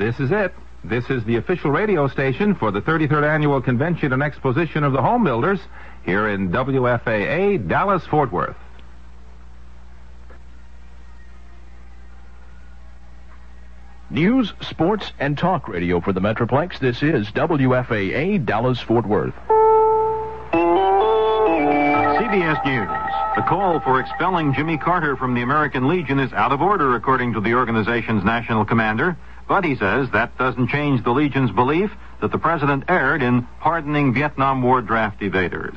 This is it. This is the official radio station for the 33rd Annual Convention and Exposition of the Home Builders here in WFAA, Dallas, Fort Worth. News, sports, and talk radio for the Metroplex. This is WFAA, Dallas, Fort Worth. CBS News. The call for expelling Jimmy Carter from the American Legion is out of order, according to the organization's national commander. But he says that doesn't change the Legion's belief that the president erred in pardoning Vietnam War draft evaders.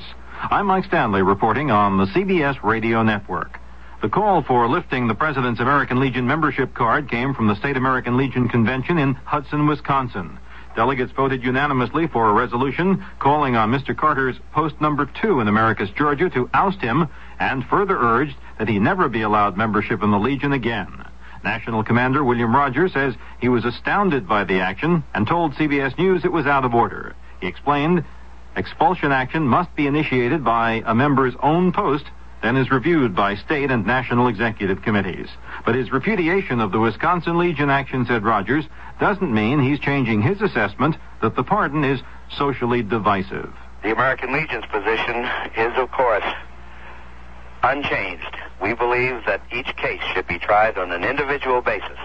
I'm Mike Stanley reporting on the CBS Radio Network. The call for lifting the President's American Legion membership card came from the State American Legion Convention in Hudson, Wisconsin. Delegates voted unanimously for a resolution calling on Mr. Carter's post number two in Americus Georgia to oust him and further urged that he never be allowed membership in the Legion again. National Commander William Rogers says he was astounded by the action and told CBS News it was out of order. He explained expulsion action must be initiated by a member's own post, then is reviewed by state and national executive committees. But his repudiation of the Wisconsin Legion action, said Rogers, doesn't mean he's changing his assessment that the pardon is socially divisive. The American Legion's position is, of course, unchanged. We believe that each case should be tried on an individual basis,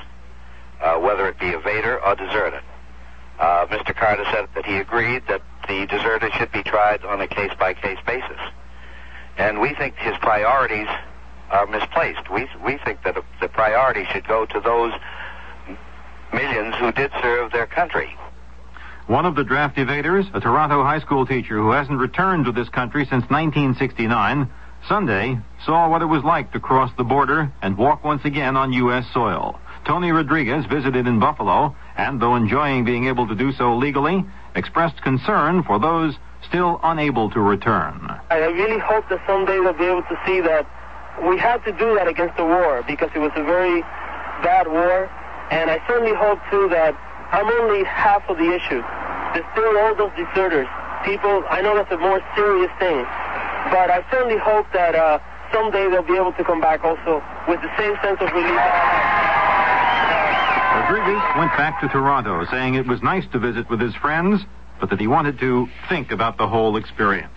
uh, whether it be evader or deserter. Uh, Mr. Carter said that he agreed that the deserter should be tried on a case-by-case basis. And we think his priorities are misplaced. We, we think that the priority should go to those millions who did serve their country. One of the draft evaders, a Toronto high school teacher who hasn't returned to this country since 1969, Sunday saw what it was like to cross the border and walk once again on U.S. soil. Tony Rodriguez visited in Buffalo and, though enjoying being able to do so legally, expressed concern for those still unable to return. I really hope that someday they'll be able to see that we had to do that against the war because it was a very bad war. And I certainly hope, too, that I'm only half of the issue. There's still all those deserters. People, I know that's a more serious thing. But I certainly hope that uh, someday they'll be able to come back also with the same sense of relief. Rodriguez went back to Toronto, saying it was nice to visit with his friends, but that he wanted to think about the whole experience.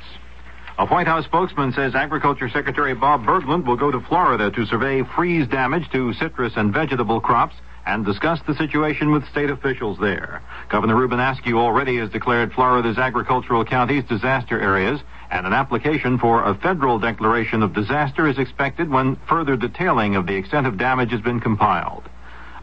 A White House spokesman says Agriculture Secretary Bob Bergland will go to Florida to survey freeze damage to citrus and vegetable crops and discuss the situation with state officials there. Governor Reubin Askew already has declared Florida's agricultural counties disaster areas, and an application for a federal declaration of disaster is expected when further detailing of the extent of damage has been compiled.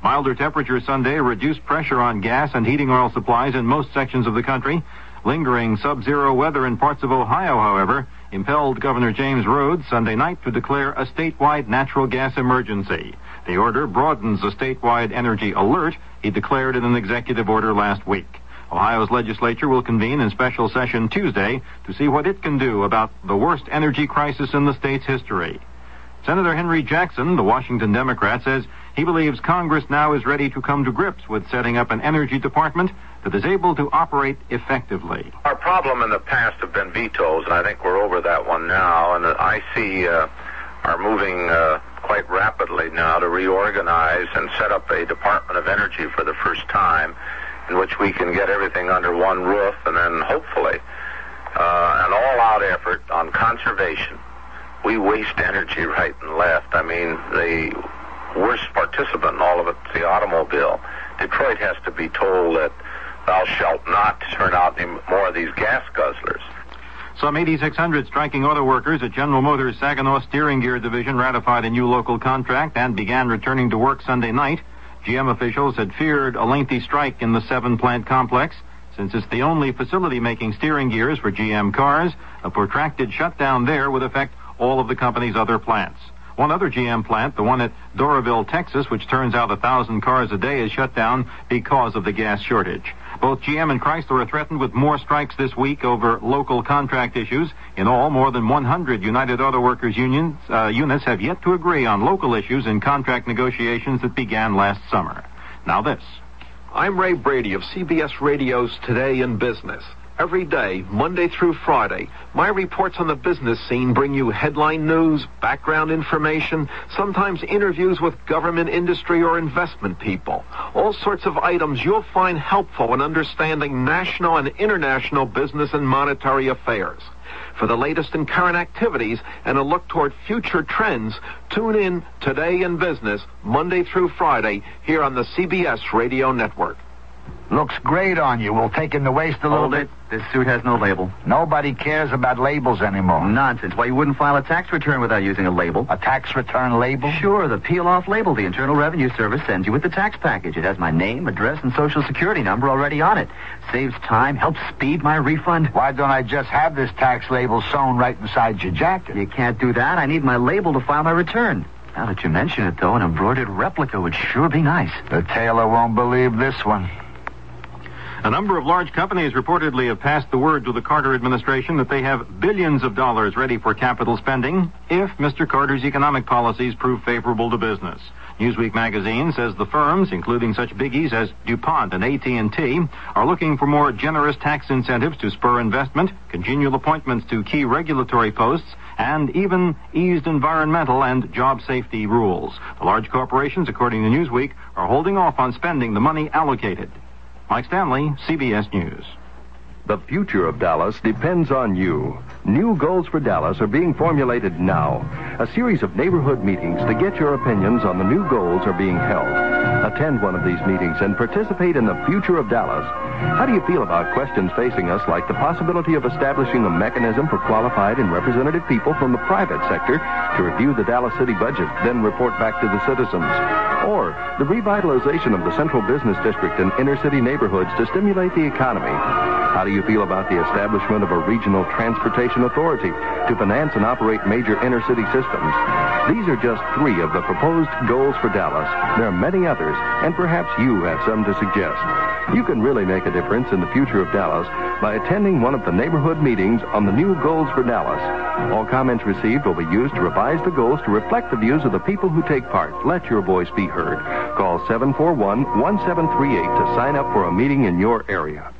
Milder temperatures Sunday reduced pressure on gas and heating oil supplies in most sections of the country. Lingering sub-zero weather in parts of Ohio, however, impelled Governor James Rhodes Sunday night to declare a statewide natural gas emergency. The order broadens the statewide energy alert he declared in an executive order last week. Ohio's legislature will convene in special session Tuesday to see what it can do about the worst energy crisis in the state's history. Senator Henry Jackson, the Washington Democrat, says he believes Congress now is ready to come to grips with setting up an energy department that is able to operate effectively. Our problem in the past have been vetoes, and I think we're over that one now. And I see uh, are moving uh, quite rapidly now to reorganize and set up a Department of Energy for the first time in which we can get everything under one roof and then hopefully uh, an all-out effort on conservation. We waste energy right and left. I mean, the worst participant in all of it is the automobile. Detroit has to be told that thou shalt not turn out any more of these gas guzzlers. Some 8,600 striking auto workers at General Motors Saginaw Steering Gear Division ratified a new local contract and began returning to work Sunday night. GM officials had feared a lengthy strike in the seven plant complex. Since it's the only facility making steering gears for GM cars, a protracted shutdown there would affect all of the company's other plants. One other GM plant, the one at Doraville, Texas, which turns out a thousand cars a day, is shut down because of the gas shortage. Both GM and Chrysler are threatened with more strikes this week over local contract issues. In all, more than 100 United Auto Workers unions, uh, units have yet to agree on local issues in contract negotiations that began last summer. Now this. I'm Ray Brady of CBS Radio's Today in Business. Every day, Monday through Friday, my reports on the business scene bring you headline news, background information, sometimes interviews with government, industry, or investment people. All sorts of items you'll find helpful in understanding national and international business and monetary affairs. For the latest in current activities and a look toward future trends, tune in Today in Business, Monday through Friday, here on the CBS Radio Network. Looks great on you. We'll take in the waist a little Hold bit. it. This suit has no label. Nobody cares about labels anymore. Nonsense. Why, you wouldn't file a tax return without using a label. A tax return label? Sure, the peel-off label the Internal Revenue Service sends you with the tax package. It has my name, address, and social security number already on it. Saves time, helps speed my refund. Why don't I just have this tax label sewn right inside your jacket? You can't do that. I need my label to file my return. Now that you mention it, though, an embroidered replica would sure be nice. The tailor won't believe this one. A number of large companies reportedly have passed the word to the Carter administration that they have billions of dollars ready for capital spending if Mr. Carter's economic policies prove favorable to business. Newsweek magazine says the firms, including such biggies as DuPont and AT&T, are looking for more generous tax incentives to spur investment, congenial appointments to key regulatory posts, and even eased environmental and job safety rules. The large corporations, according to Newsweek, are holding off on spending the money allocated. Mike Stanley, CBS News. The future of Dallas depends on you. New goals for Dallas are being formulated now. A series of neighborhood meetings to get your opinions on the new goals are being held. Attend one of these meetings and participate in the future of Dallas. How do you feel about questions facing us like the possibility of establishing a mechanism for qualified and representative people from the private sector to review the Dallas city budget, then report back to the citizens? Or the revitalization of the central business district and inner city neighborhoods to stimulate the economy? How do you feel about the establishment of a regional transportation authority to finance and operate major inner city systems? These are just three of the proposed goals for Dallas. There are many others, and perhaps you have some to suggest. You can really make a difference in the future of Dallas by attending one of the neighborhood meetings on the new goals for Dallas. All comments received will be used to revise the goals to reflect the views of the people who take part. Let your voice be heard. Call 741-1738 to sign up for a meeting in your area.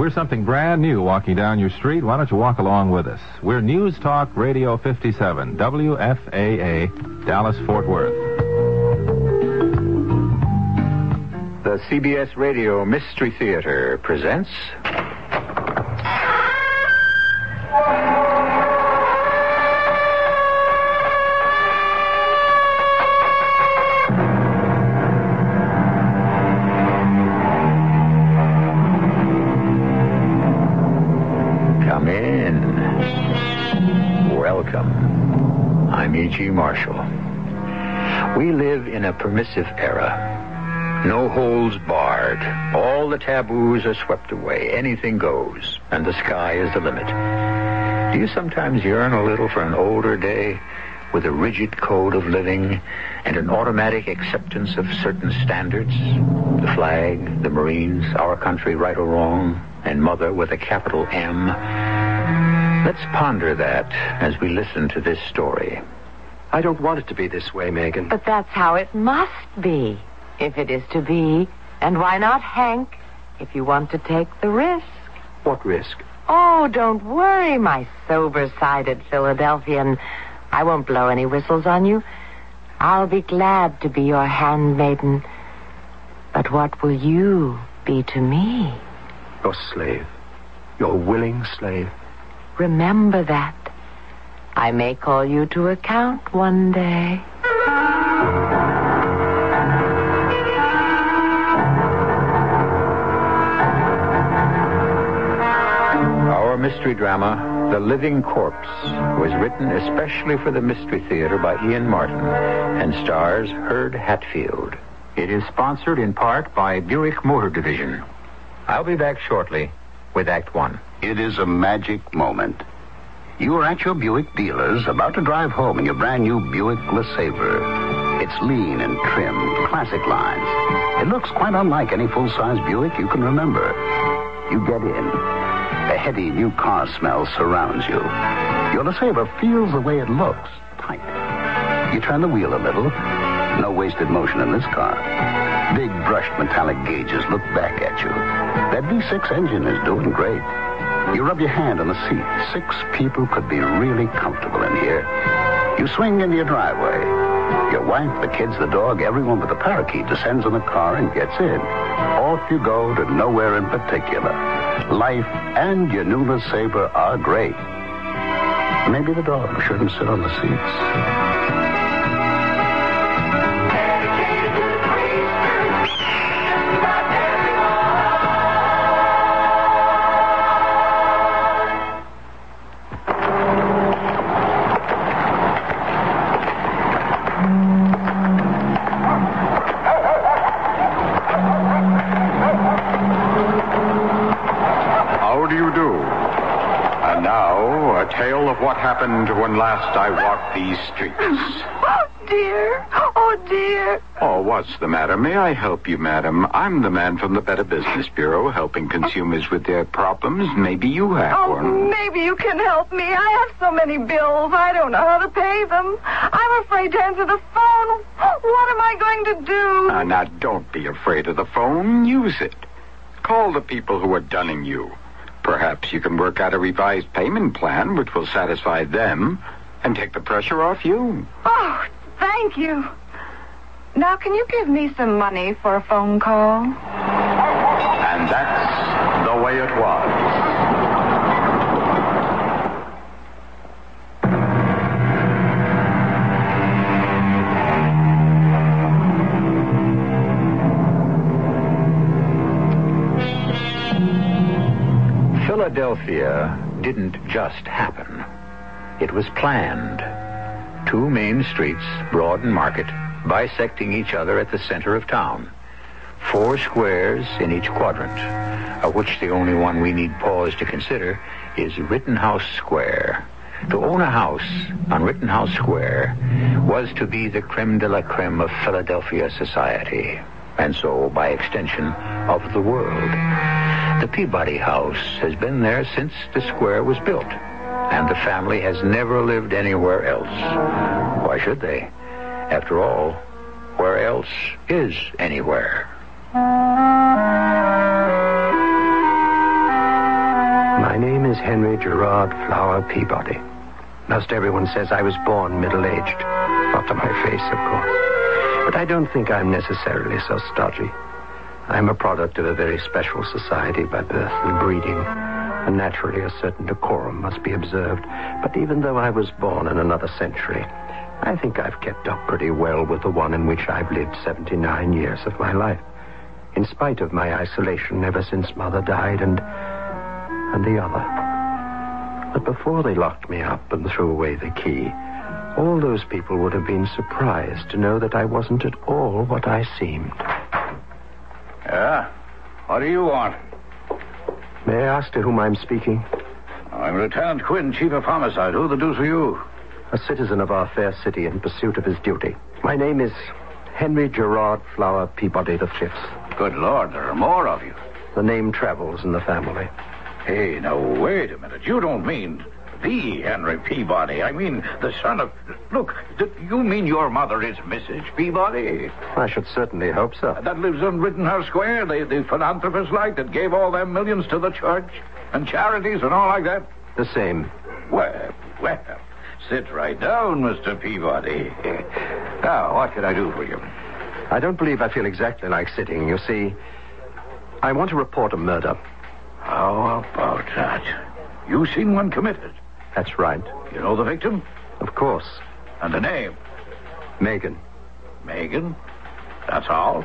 We're something brand new walking down your street. Why don't you walk along with us? We're News Talk Radio 57, WFAA, Dallas, Fort Worth. The CBS Radio Mystery Theater presents. Marshall. We live in a permissive era. No holds barred. All the taboos are swept away. Anything goes. And the sky is the limit. Do you sometimes yearn a little for an older day with a rigid code of living and an automatic acceptance of certain standards? The flag, the Marines, our country, right or wrong, and mother with a capital M. Let's ponder that as we listen to this story. I don't want it to be this way, Megan. But that's how it must be, if it is to be. And why not Hank, if you want to take the risk? What risk? Oh, don't worry, my sober-sided Philadelphian. I won't blow any whistles on you. I'll be glad to be your handmaiden. But what will you be to me? Your slave. Your willing slave. Remember that. I may call you to account one day. Our mystery drama, The Living Corpse, was written especially for the Mystery Theater by Ian Martin and stars Hurd Hatfield. It is sponsored in part by Buick Motor Division. I'll be back shortly with Act One. It is a magic moment. You are at your Buick dealer's about to drive home in your brand new Buick LeSabre. It's lean and trim, classic lines. It looks quite unlike any full-size Buick you can remember. You get in. A heady new car smell surrounds you. Your LeSabre feels the way it looks, tight. You turn the wheel a little. No wasted motion in this car. Big brushed metallic gauges look back at you. That V6 engine is doing great. You rub your hand on the seat. Six people could be really comfortable in here. You swing into your driveway. Your wife, the kids, the dog, everyone but the parakeet descends on the car and gets in. Off you go to nowhere in particular. Life and your new LeSabre are great. Maybe the dog shouldn't sit on the seats. These streets. Oh, dear. Oh, dear. Oh, what's the matter? May I help you, madam? I'm the man from the Better Business Bureau, helping consumers with their problems. Maybe you have Oh, one. maybe you can help me. I have so many bills. I don't know how to pay them. I'm afraid to answer the phone. What am I going to do? Uh, now, don't be afraid of the phone. Use it. Call the people who are dunning you. Perhaps you can work out a revised payment plan which will satisfy them and take the pressure off you. Oh, thank you. Now, can you give me some money for a phone call? And that's the way it was. Philadelphia didn't just happen. It was planned. Two main streets, Broad and Market, bisecting each other at the center of town. Four squares in each quadrant, of which the only one we need pause to consider is Rittenhouse Square. To own a house on Rittenhouse Square was to be the creme de la creme of Philadelphia society, and so, by extension, of the world. The Peabody House has been there since the square was built, and the family has never lived anywhere else. Why should they? After all, where else is anywhere? My name is Henry Gerard Flower Peabody. Most everyone says I was born middle-aged. Not to my face, of course. But I don't think I'm necessarily so stodgy. I'm a product of a very special society by birth and breeding. And naturally, a certain decorum must be observed. But even though I was born in another century, I think I've kept up pretty well with the one in which I've lived 79 years of my life. In spite of my isolation ever since Mother died and. and the other. But before they locked me up and threw away the key, all those people would have been surprised to know that I wasn't at all what I seemed. Yeah? What do you want? May I ask to whom I'm speaking? I'm Lieutenant Quinn, Chief of Homicide. Who the deuce are you? A citizen of our fair city in pursuit of his duty. My name is Henry Gerard Flower Peabody the Fifth. Good Lord, there are more of you. The name travels in the family. Hey, now, wait a minute. You don't mean the Henry Peabody. I mean the son of. Look, do you mean your mother is Mrs. Peabody? I should certainly hope so. That lives on Rittenhouse Square, the, the philanthropist like that gave all their millions to the church and charities and all like that? The same. Well, well, sit right down, Mr. Peabody. Now, what can I do for you? I don't believe I feel exactly like sitting. You see, I want to report a murder. How about that? You seen one committed? That's right. You know the victim? Of course. And the name? Megan. Megan? That's all?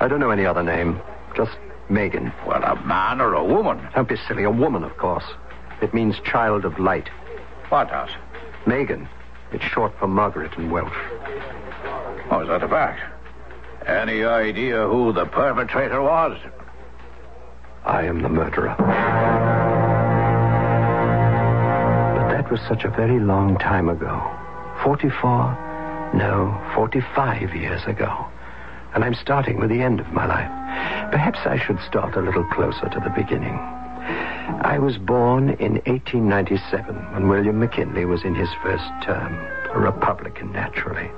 I don't know any other name. Just Megan. Well, a man or a woman? Don't be silly. A woman, of course. It means child of light. What does? Megan. It's short for Margaret in Welsh. Oh, is that a fact? Any idea who the perpetrator was? I am the murderer. Was such a very long time ago. 44? No, 45 years ago. And I'm starting with the end of my life. Perhaps I should start a little closer to the beginning. I was born in 1897 when William McKinley was in his first term, a Republican naturally.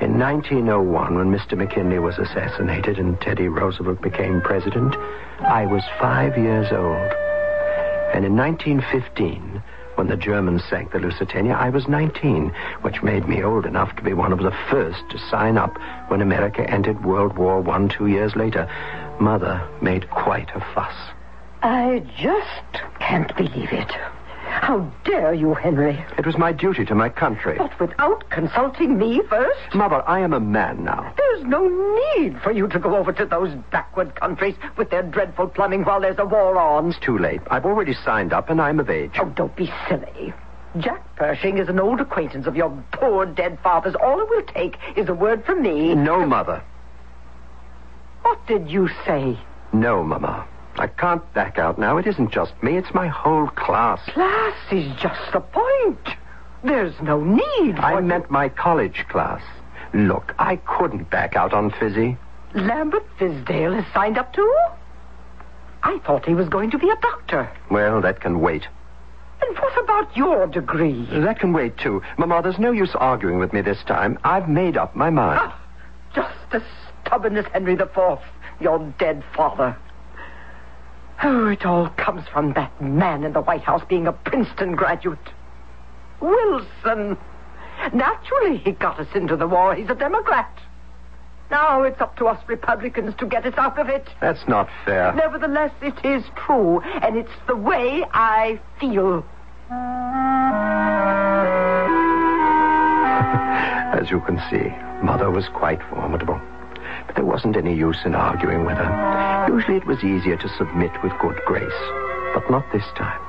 In 1901, when Mr. McKinley was assassinated and Teddy Roosevelt became president, I was five years old. And in 1915, when the Germans sank the Lusitania, I was 19, which made me old enough to be one of the first to sign up when America entered World War I two years later. Mother made quite a fuss. I just can't believe it. How dare you, Henry? It was my duty to my country. But without consulting me first? Mother, I am a man now. There's no need for you to go over to those backward countries with their dreadful plumbing while there's a war on. It's too late. I've already signed up and I'm of age. Oh, don't be silly. Jack Pershing is an old acquaintance of your poor dead father's. All it will take is a word from me. No, Mother. What did you say? No, Mama. I can't back out now. It isn't just me, it's my whole class. Class is just the point. There's no need. I meant my college class. Look, I couldn't back out on Fizzy. Lambert Fisdale has signed up too? I thought he was going to be a doctor. Well, that can wait. And what about your degree? That can wait, too. Mama, there's no use arguing with me this time. I've made up my mind. Ah, just as stubborn as Henry IV, your dead father. Oh, it all comes from that man in the White House being a Princeton graduate. Wilson. Naturally, he got us into the war. He's a Democrat. Now it's up to us Republicans to get us out of it. That's not fair. Nevertheless, it is true, and it's the way I feel. As you can see, Mother was quite formidable. But there wasn't any use in arguing with her. Usually it was easier to submit with good grace. But not this time.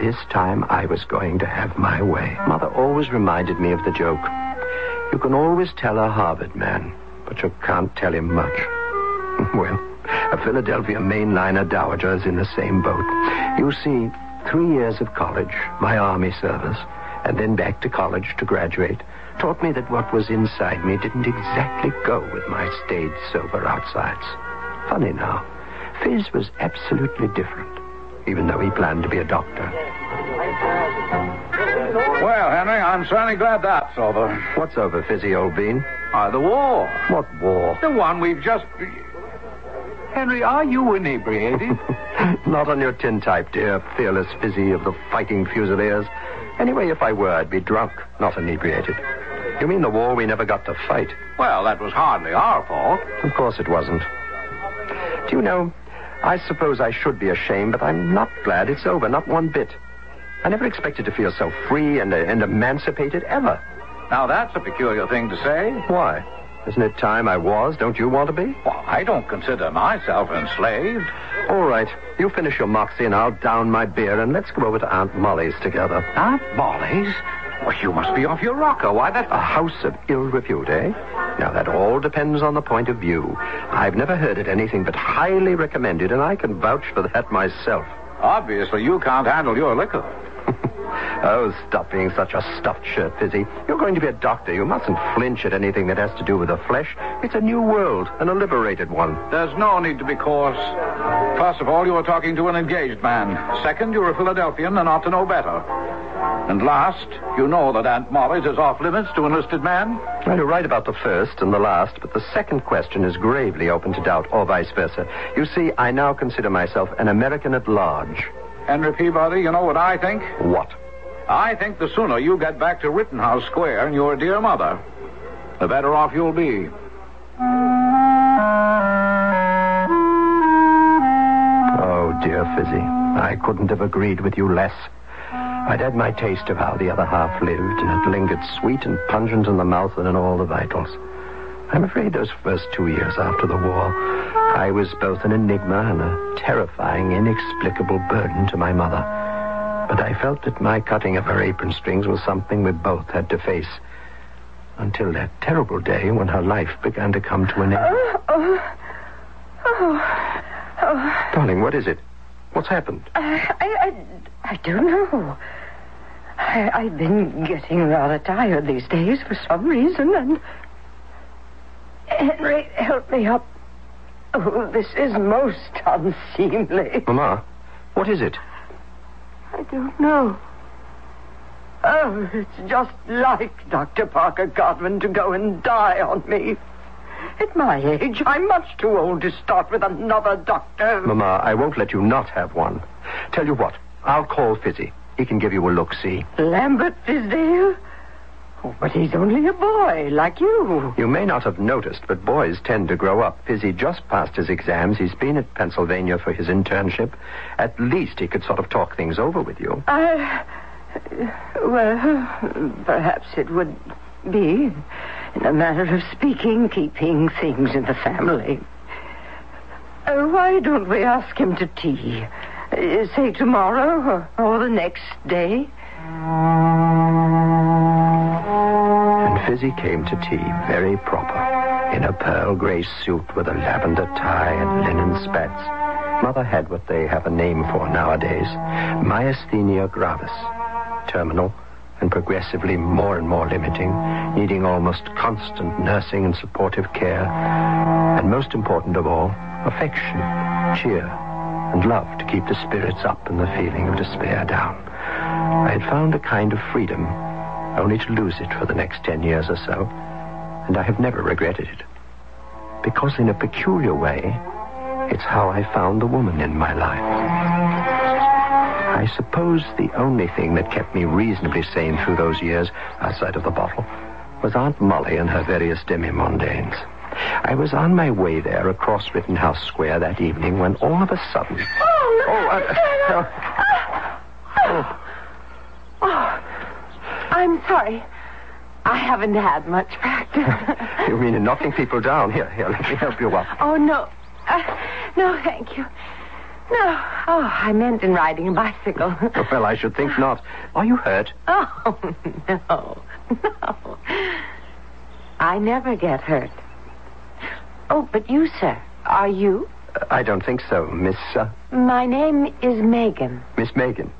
This time I was going to have my way. Mother always reminded me of the joke. You can always tell a Harvard man, but you can't tell him much. well, a Philadelphia mainliner dowager is in the same boat. You see, three years of college, my army service, and then back to college to graduate, taught me that what was inside me didn't exactly go with my staid, sober outsides. Funny now, Fizz was absolutely different, even though he planned to be a doctor. Well, Henry, I'm certainly glad that's over. What's over, Fizzy, old bean? Uh, the war. What war? The one we've just. Henry, are you inebriated? Not on your tintype, dear fearless Fizzy of the fighting fusiliers. Anyway, if I were, I'd be drunk, not inebriated. You mean the war we never got to fight? Well, that was hardly our fault. Of course it wasn't. Do you know, I suppose I should be ashamed, but I'm not glad it's over, not one bit. I never expected to feel so free and, uh, and emancipated ever. Now, that's a peculiar thing to say. Why? Isn't it time I was? Don't you want to be? Well, I don't consider myself enslaved. All right. You finish your moxie and I'll down my beer and let's go over to Aunt Molly's together. Aunt Molly's? Well, you must be off your rocker. Why, that's a house of ill repute, eh? Now, that all depends on the point of view. I've never heard it anything but highly recommended, and I can vouch for that myself. Obviously, you can't handle your liquor. oh, stop being such a stuffed shirt, Fizzy. You're going to be a doctor. You mustn't flinch at anything that has to do with the flesh. It's a new world, and a liberated one. There's no need to be coarse. First of all, you are talking to an engaged man. Second, you're a Philadelphian and ought to know better. And last, you know that Aunt Molly's is off limits to enlisted men? Well, you're right about the first and the last, but the second question is gravely open to doubt, or vice versa. You see, I now consider myself an American at large. Henry Peabody, you know what I think? What? I think the sooner you get back to Rittenhouse Square and your dear mother, the better off you'll be. Oh, dear Fizzy, I couldn't have agreed with you less. I'd had my taste of how the other half lived, and it lingered sweet and pungent in the mouth and in all the vitals. I'm afraid those first two years after the war, I was both an enigma and a terrifying, inexplicable burden to my mother. But I felt that my cutting of her apron strings was something we both had to face. Until that terrible day when her life began to come to an end. Oh, oh, oh, oh. Darling, what is it? What's happened? I, I, I, I don't know. I, I've been getting rather tired these days for some reason, and. Henry, help me up. Oh, this is most unseemly. Mama, what is it? I don't know. Oh, it's just like Dr. Parker Godwin to go and die on me. At my age, I'm much too old to start with another doctor. Mama, I won't let you not have one. Tell you what, I'll call Fizzy. He can give you a look-see. Lambert Fisdale? Oh, but he's only a boy, like you. You may not have noticed, but boys tend to grow up. Fizzy just passed his exams. He's been at Pennsylvania for his internship. At least he could sort of talk things over with you. I. Well, perhaps it would be, in a matter of speaking, keeping things in the family. Uh, why don't we ask him to tea? Uh, say tomorrow or, or the next day? Fizzy came to tea very proper, in a pearl gray suit with a lavender tie and linen spats. Mother had what they have a name for nowadays myasthenia gravis, terminal and progressively more and more limiting, needing almost constant nursing and supportive care, and most important of all, affection, cheer, and love to keep the spirits up and the feeling of despair down. I had found a kind of freedom, only to lose it for the next ten years or so, and I have never regretted it. Because in a peculiar way, it's how I found the woman in my life. I suppose the only thing that kept me reasonably sane through those years, outside of the bottle, was Aunt Molly and her various demi-mondaines. I was on my way there across Rittenhouse Square that evening when all of a sudden... Oh, no. Oh, uh, oh. oh. I'm sorry. I haven't had much practice. you mean in knocking people down? Here, here, let me help you up. Oh, no. Uh, no, thank you. No. Oh, I meant in riding a bicycle. well, I should think not. Are you hurt? Oh, no. No. I never get hurt. Oh, but you, sir, are you? Uh, I don't think so, Miss. Uh... My name is Megan. Miss Megan?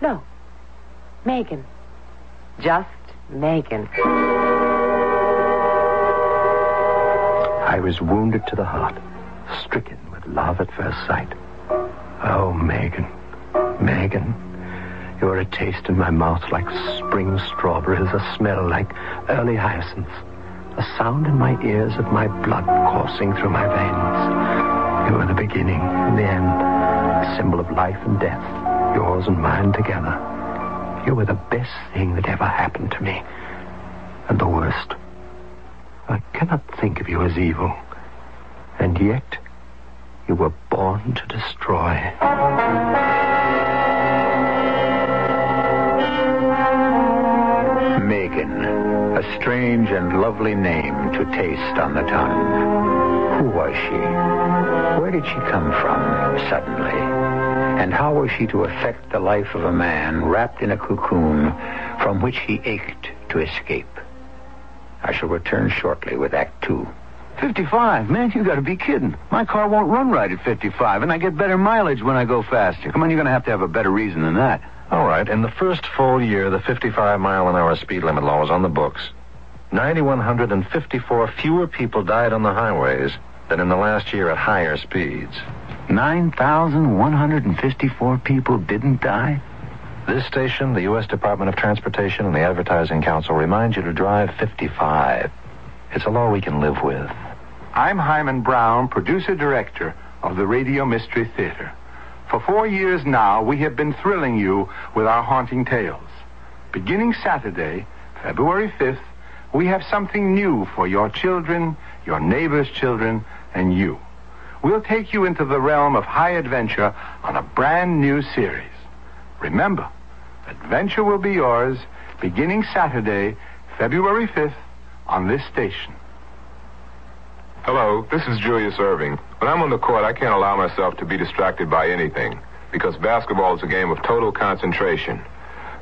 No. Megan. Just Megan. I was wounded to the heart, stricken with love at first sight. Oh, Megan. Megan. You're a taste in my mouth like spring strawberries, a smell like early hyacinths, a sound in my ears of my blood coursing through my veins. You are the beginning and the end, a symbol of life and death, yours and mine together. You were the best thing that ever happened to me. And the worst. I cannot think of you as evil. And yet, you were born to destroy. Megan, a strange and lovely name to taste on the tongue. Who was she? Where did she come from suddenly? And how was she to affect the life of a man wrapped in a cocoon from which he ached to escape? I shall return shortly with Act Two. 55? Man, you gotta be kidding. My car won't run right at 55, and I get better mileage when I go faster. Come on, you're gonna have to have a better reason than that. All right. In the first full year, the 55 mile an hour speed limit law was on the books. 9,154 fewer people died on the highways than in the last year at higher speeds. 9,154 people didn't die? This station, the U.S. Department of Transportation, and the Advertising Council remind you to drive 55. It's a law we can live with. I'm Himan Brown, producer director of the Radio Mystery Theater. For four years now, we have been thrilling you with our haunting tales. Beginning Saturday, February 5th, we have something new for your children, your neighbors' children, and you. We'll take you into the realm of high adventure on a brand new series. Remember, adventure will be yours beginning Saturday, February 5th, on this station. Hello, this is Julius Erving. When I'm on the court, I can't allow myself to be distracted by anything because basketball is a game of total concentration.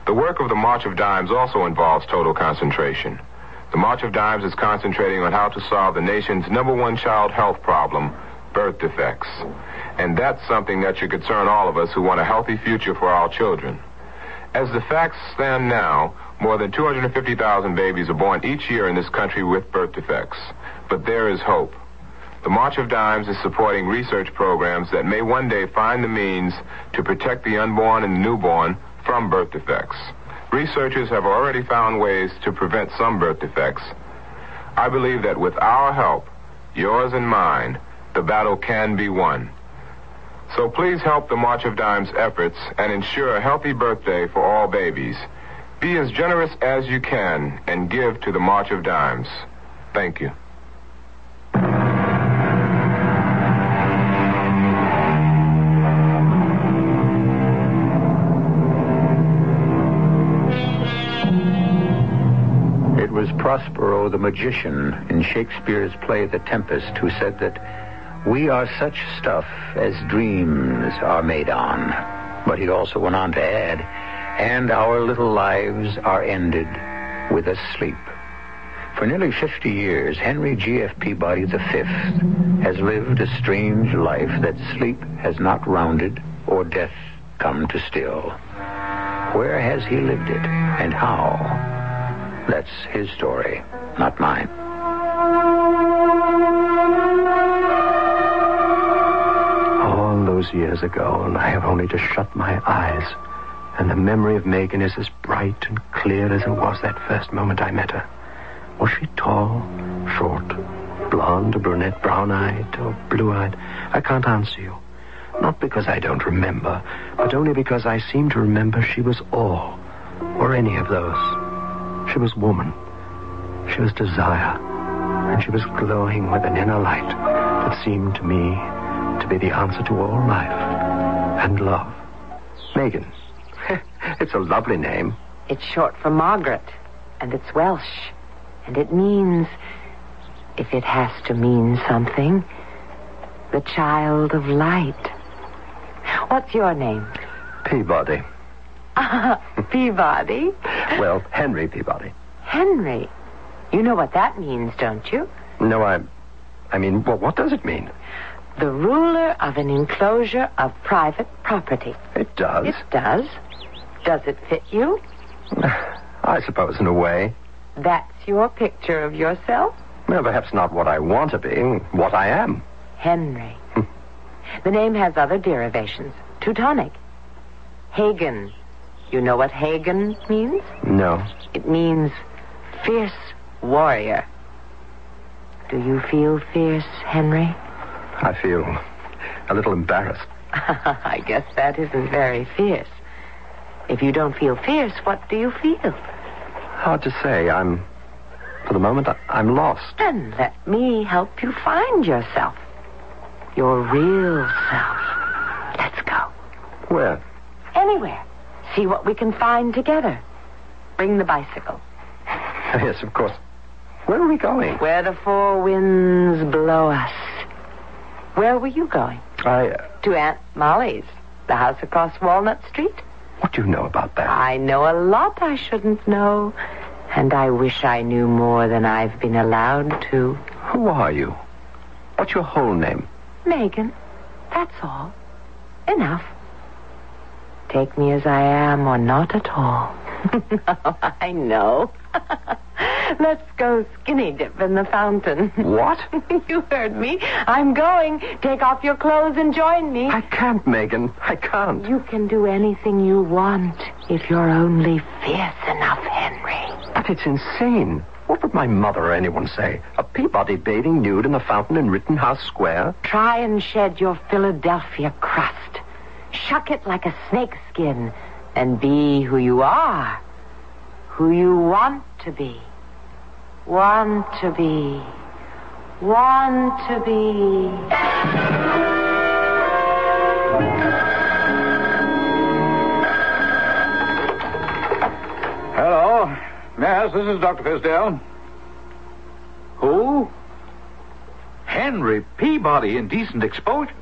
The work of the March of Dimes also involves total concentration. The March of Dimes is concentrating on how to solve the nation's number one child health problem, birth defects. And that's something that should concern all of us who want a healthy future for our children. As the facts stand now, more than 250,000 babies are born each year in this country with birth defects. But there is hope. The March of Dimes is supporting research programs that may one day find the means to protect the unborn and the newborn from birth defects. Researchers have already found ways to prevent some birth defects. I believe that with our help, yours and mine, the battle can be won. So please help the March of Dimes efforts and ensure a healthy birthday for all babies. Be as generous as you can and give to the March of Dimes. Thank you. It was Prospero the magician in Shakespeare's play The Tempest who said that we are such stuff as dreams are made on. But he also went on to add, and our little lives are ended with a sleep. For nearly 50 years, Henry G.F. Peabody V has lived a strange life that sleep has not rounded or death come to still. Where has he lived it and how? That's his story, not mine. Those years ago, and I have only to shut my eyes. And the memory of Megan is as bright and clear as it was that first moment I met her. Was she tall, short, blonde, or brunette, brown-eyed, or blue-eyed? I can't answer you. Not because I don't remember, but only because I seem to remember she was all, or any of those. She was woman. She was desire. And she was glowing with an inner light that seemed to me to be the answer to all life and love. Megan. it's a lovely name. It's short for Margaret, and it's Welsh. And it means, if it has to mean something, the child of light. What's your name? Peabody. Peabody? Well, Henry Peabody. Henry. You know what that means, don't you? No, I. I mean, what, what does it mean? The ruler of an enclosure of private property. It does. It does. Does it fit you? I suppose, in a way. That's your picture of yourself? Well, perhaps not what I want to be, what I am. Henry. Hmm. the name has other derivations. Teutonic. Hagen. You know what Hagen means? No. It means fierce warrior. Do you feel fierce, Henry? I feel a little embarrassed. I guess that isn't very fierce. If you don't feel fierce, what do you feel? Hard to say. I'm. For the moment, I'm lost. Then let me help you find yourself. Your real self. Let's go. Where? Anywhere. See what we can find together. Bring the bicycle. yes, of course. Where are we going? Where the four winds blow us. Where were you going? I. Uh, To Aunt Molly's, the house across Walnut Street. what do you know about that? I know a lot I shouldn't know. And I wish I knew more than I've been allowed to. Who are you? What's your whole name? Megan, that's all. Enough. Take me as I am or not at all. I know. Let's go skinny dip in the fountain. What? you heard me. I'm going. Take off your clothes and join me. I can't, Megan. I can't. You can do anything you want if you're only fierce enough, Henry. But it's insane. What would my mother or anyone say? A Peabody bathing nude in the fountain in Rittenhouse Square? Try and shed your Philadelphia crust. Shuck it like a snakeskin and be who you are. Who you want to be. Want to be. Want to be. Hello. Yes, this is Dr. Fisdale. Who? Henry Peabody, indecent exposure.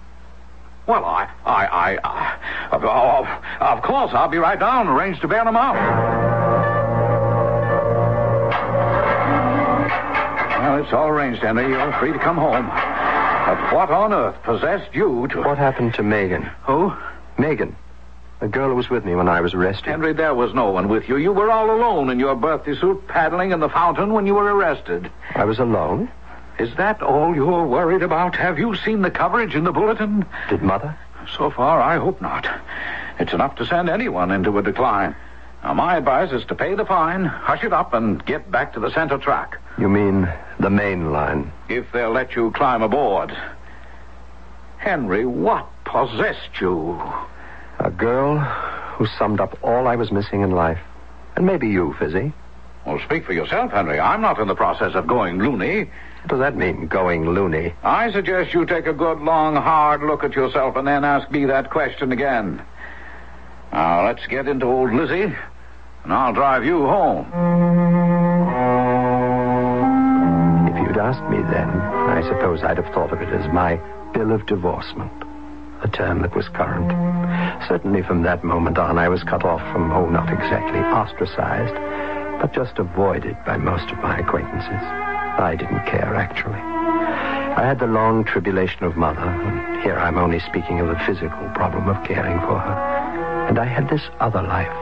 Well, I, I, I, I of, of, of course, I'll be right down, and arrange to bail him out. Well, it's all arranged, Henry. You're free to come home. But what on earth possessed you to... What happened to Megan? Who? Megan. The girl who was with me when I was arrested. Henry, there was no one with you. You were all alone in your birthday suit paddling in the fountain when you were arrested. I was alone? Is that all you're worried about? Have you seen the coverage in the bulletin? Did Mother? So far, I hope not. It's enough to send anyone into a decline. Now, my advice is to pay the fine, hush it up, and get back to the center track. You mean the main line? If they'll let you climb aboard. Henry, what possessed you? A girl who summed up all I was missing in life. And maybe you, Fizzy. Well, speak for yourself, Henry. I'm not in the process of going loony. What does that mean, going loony? I suggest you take a good, long, hard look at yourself and then ask me that question again. Now, let's get into old Lizzie, and I'll drive you home. Asked me then, I suppose I'd have thought of it as my bill of divorcement, a term that was current. Certainly from that moment on, I was cut off from, oh, not exactly ostracized, but just avoided by most of my acquaintances. I didn't care, actually. I had the long tribulation of mother, and here I'm only speaking of the physical problem of caring for her. And I had this other life,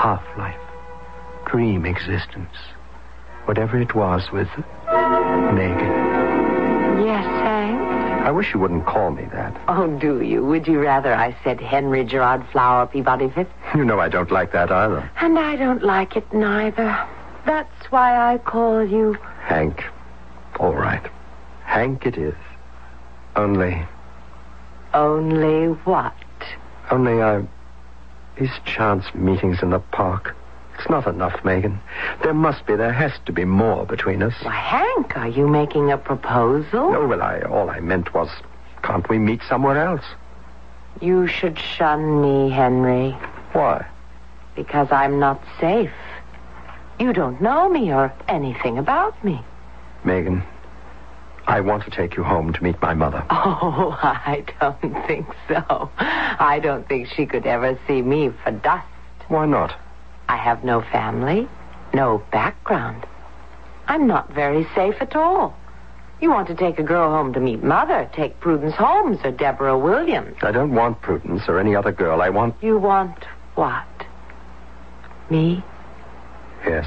half life, dream existence, whatever it was with Megan. Yes, Hank? I wish you wouldn't call me that. Oh, do you? Would you rather I said Henry Gerard Flower Peabody Fifth? You know I don't like that either. And I don't like it neither. That's why I call you. Hank. All right. Hank it is. Only, Only what? only uh, I. These chance meetings in the park. It's not enough, Megan. There must be, there has to be more between us. Why, Hank, are you making a proposal? No, well, I, all I meant was, can't we meet somewhere else? You should shun me, Henry. Why? Because I'm not safe. You don't know me or anything about me. Megan, I want to take you home to meet my mother. Oh, I don't think so. I don't think she could ever see me for dust. Why not? I have no family, no background. I'm not very safe at all. You want to take a girl home to meet Mother, take Prudence Holmes or Deborah Williams. I don't want Prudence or any other girl. I want. You want what? Me? Yes.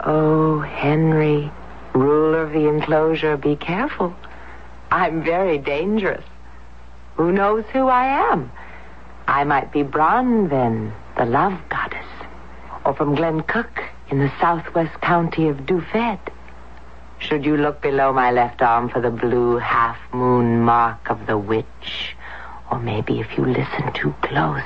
Oh, Henry, ruler of the enclosure, be careful. I'm very dangerous. Who knows who I am? I might be Branwen, the love goddess, or from Glencook in the southwest county of Dyfed. Should you look below my left arm for the blue half moon mark of the witch, or maybe if you listen too close,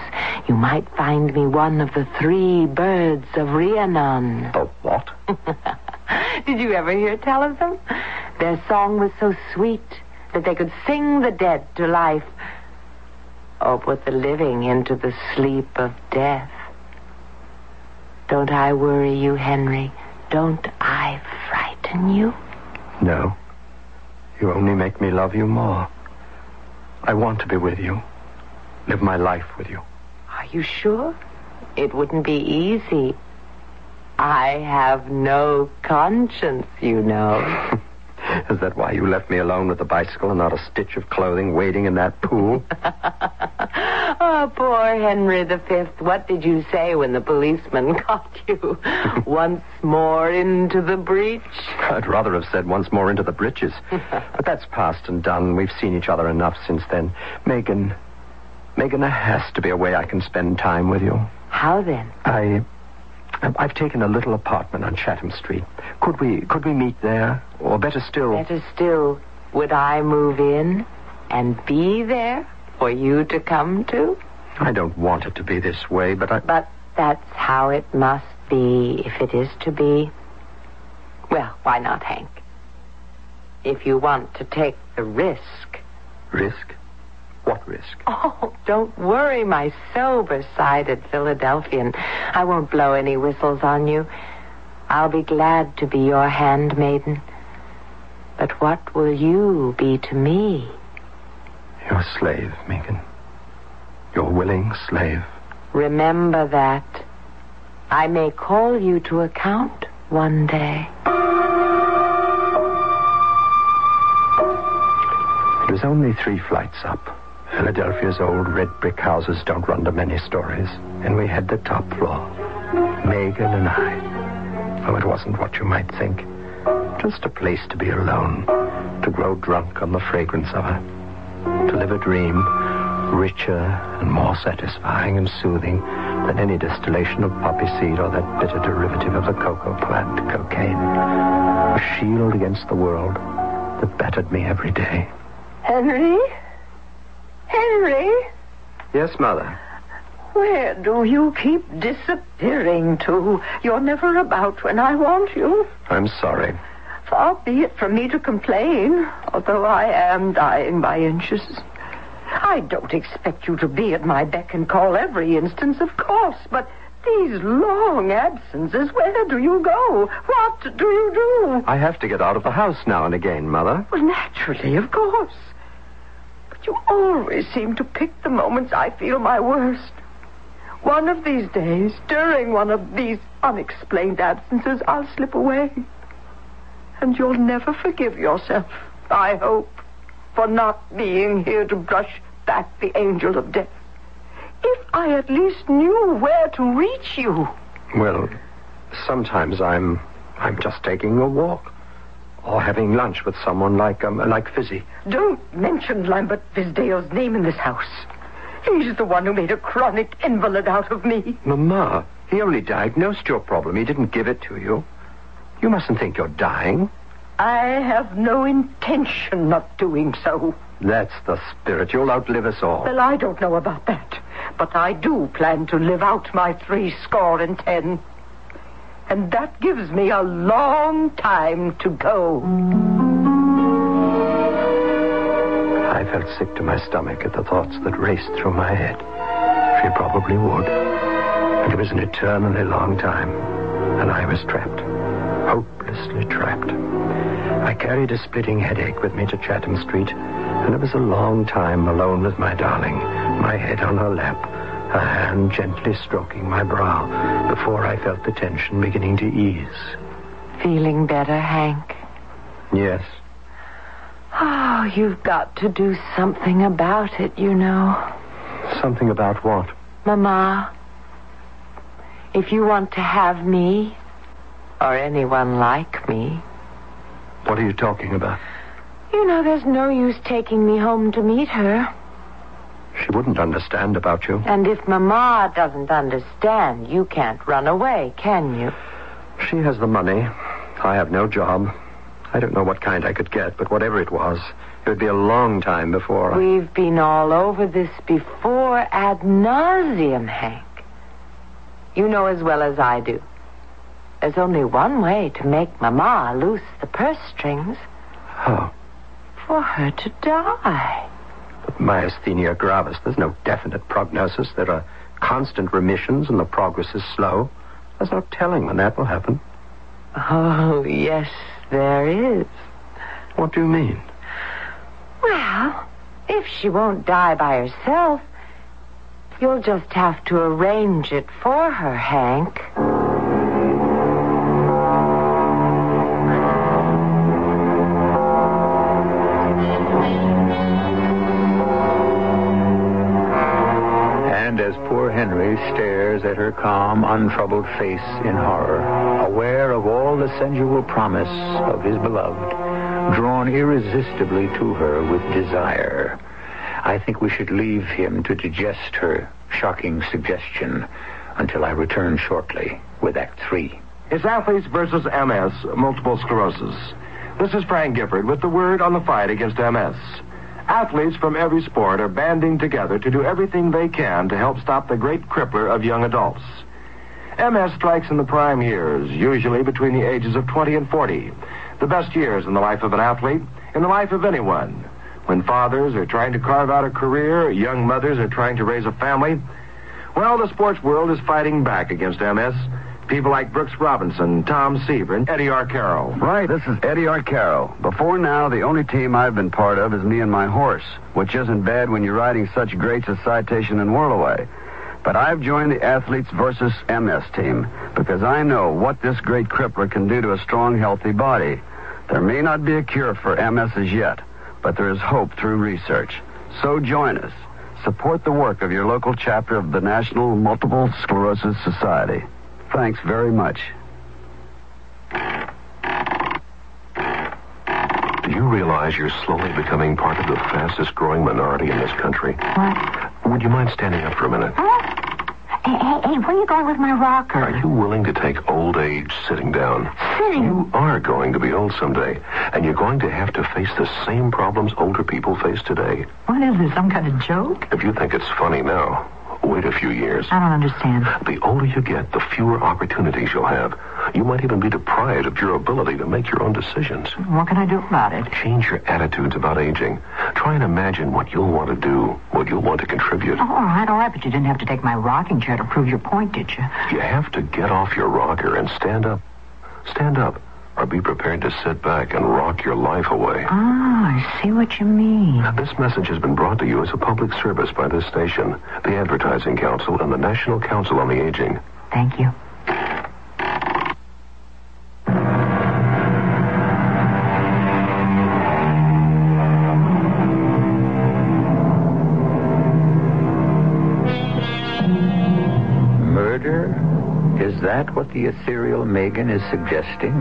you might find me one of the three birds of Rhiannon. The what? Did you ever hear tell of them? Their song was so sweet that they could sing the dead to life or put the living into the sleep of death. Don't I worry you, Henry? Don't I frighten you? No. You only make me love you more. I want to be with you. Live my life with you. Are you sure? It wouldn't be easy. I have no conscience, you know. Is that why you left me alone with the bicycle and not a stitch of clothing waiting in that pool? oh, poor Henry the Fifth. What did you say when the policeman caught you? Once more into the breach? I'd rather have said once more into the breeches. but that's past and done. We've seen each other enough since then. Megan, Megan, there has to be a way I can spend time with you. How then? I, Um, I've taken a little apartment on Chatham Street. Could we, could we meet there? Or better still, Better still, would I move in and be there for you to come to? I don't want it to be this way, but I. But that's how it must be if it is to be. Well, why not, Hank? If you want to take the risk. Risk? What risk? Oh, don't worry, my sober-sided Philadelphian. I won't blow any whistles on you. I'll be glad to be your handmaiden. But what will you be to me? Your slave, Megan. Your willing slave. Remember that. I may call you to account one day. It was only three flights up, Philadelphia's old red brick houses don't run to many stories, and we had the top floor. Megan and I. Oh, it wasn't what you might think. Just a place to be alone, to grow drunk on the fragrance of her, to live a dream richer and more satisfying and soothing than any distillation of poppy seed or that bitter derivative of the cocoa plant, cocaine. A shield against the world that battered me every day. Henry? Henry? Yes, Mother. Where do you keep disappearing to? You're never about when I want you. I'm sorry. Far be it from me to complain, although I am dying by inches. I don't expect you to be at my beck and call every instance, of course, but these long absences, where do you go? What do you do? I have to get out of the house now and again, Mother. Well, naturally, of course. You always seem to pick the moments I feel my worst. One of these days, during one of these unexplained absences, I'll slip away. And you'll never forgive yourself, I hope, for not being here to brush back the angel of death. If I at least knew where to reach you. Well, sometimes I'm I'm just taking a walk. Or having lunch with someone like um, like Fizzy. Don't mention Lambert Fisdale's name in this house. He's the one who made a chronic invalid out of me. Mama, he only diagnosed your problem. He didn't give it to you. You mustn't think you're dying. I have no intention of doing so. That's the spirit. You'll outlive us all. Well, I don't know about that. But I do plan to live out my three score and ten. And that gives me a long time to go. I felt sick to my stomach at the thoughts that raced through my head. She probably would. And it was an eternally long time. And I was trapped. Hopelessly trapped. I carried a splitting headache with me to Chatham Street, and it was a long time alone with my darling, my head on her lap, her hand gently stroking my brow, before I felt the tension beginning to ease. Feeling better, Hank? Yes. Oh, you've got to do something about it, you know. Something about what? Mama, if you want to have me, or anyone like me, What are you talking about? you know there's no use taking me home to meet her. She wouldn't understand about you. And if Mama doesn't understand, you can't run away, can you? She has the money. I have no job. I don't know what kind I could get, but whatever it was, it would be a long time before I... We've been all over this before ad nauseum, Hank. You know as well as I do. There's only one way to make Mama loose the purse strings. How? For her to die. Myasthenia gravis, there's no definite prognosis. There are constant remissions, and the progress is slow. There's no telling when that will happen. Oh, yes, there is. What do you mean? Well, if she won't die by herself, you'll just have to arrange it for her, Hank. Stares at her calm, untroubled face in horror, aware of all the sensual promise of his beloved, drawn irresistibly to her with desire, I think we should leave him to digest her shocking suggestion until I return shortly with Act Three. It's athletes versus MS, multiple sclerosis. This is Frank Gifford with the word on the fight against MS. Athletes from every sport are banding together to do everything they can to help stop the great crippler of young adults. MS strikes in the prime years, usually between the ages of 20 and 40. The best years in the life of an athlete, in the life of anyone. When fathers are trying to carve out a career, young mothers are trying to raise a family. Well, the sports world is fighting back against MS. People like Brooks Robinson, Tom Seaver, and Eddie Arcaro. Right, this is Eddie R. Arcaro. Before now, the only team I've been part of is me and my horse, which isn't bad when you're riding such greats as Citation and Whirlaway. But I've joined the Athletes versus MS team because I know what this great crippler can do to a strong, healthy body. There may not be a cure for MS as yet, but there is hope through research. So join us. Support the work of your local chapter of the National Multiple Sclerosis Society. Thanks very much. Do you realize you're slowly becoming part of the fastest growing minority in this country? What? Would you mind standing up for a minute? Hey, hey, hey, where are you going with my rocker? Are you willing to take old age sitting down? Sitting? You are going to be old someday, and you're going to have to face the same problems older people face today. What is this, some kind of joke? If you think it's funny now, wait a few years. I don't understand. The older you get, the fewer opportunities you'll have. You might even be deprived of your ability to make your own decisions. What can I do about it? Change your attitudes about aging. Try and imagine what you'll want to do, what you'll want to contribute. Oh, all right, all right, but you didn't have to take my rocking chair to prove your point, did you? You have to get off your rocker and stand up. Stand up, or be prepared to sit back and rock your life away. Ah, I see what you mean. This message has been brought to you as a public service by this station, the Advertising Council, and the National Council on the Aging. Thank you. Murder? Is that what the ethereal Megan is suggesting?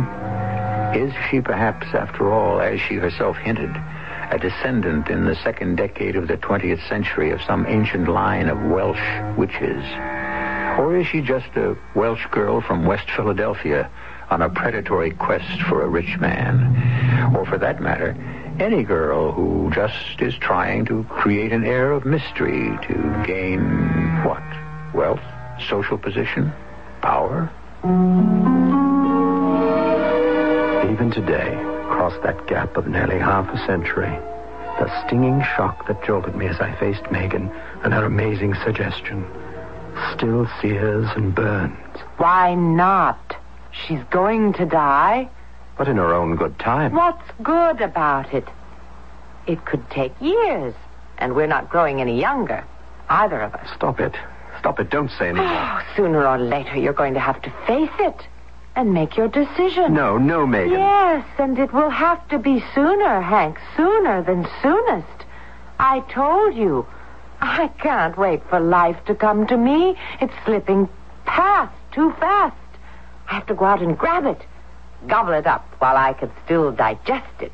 Is she perhaps, after all, as she herself hinted, a descendant in the second decade of the 20th century of some ancient line of Welsh witches? Or is she just a Welsh girl from West Philadelphia on a predatory quest for a rich man? Or for that matter, any girl who just is trying to create an air of mystery to gain what? Wealth? Social position? Power? Today, crossed that gap of nearly half a century, the stinging shock that jolted me as I faced Megan and her amazing suggestion still sears and burns. Why not? She's going to die. But in her own good time. What's good about it? It could take years, and we're not growing any younger, either of us. Stop it. Stop it. Don't say anything. Oh, sooner or later, you're going to have to face it and make your decision. No, no, Megan. Yes, and it will have to be sooner, Hank, sooner than soonest. I told you. I can't wait for life to come to me. It's slipping past too fast. I have to go out and grab it, gobble it up while I can still digest it,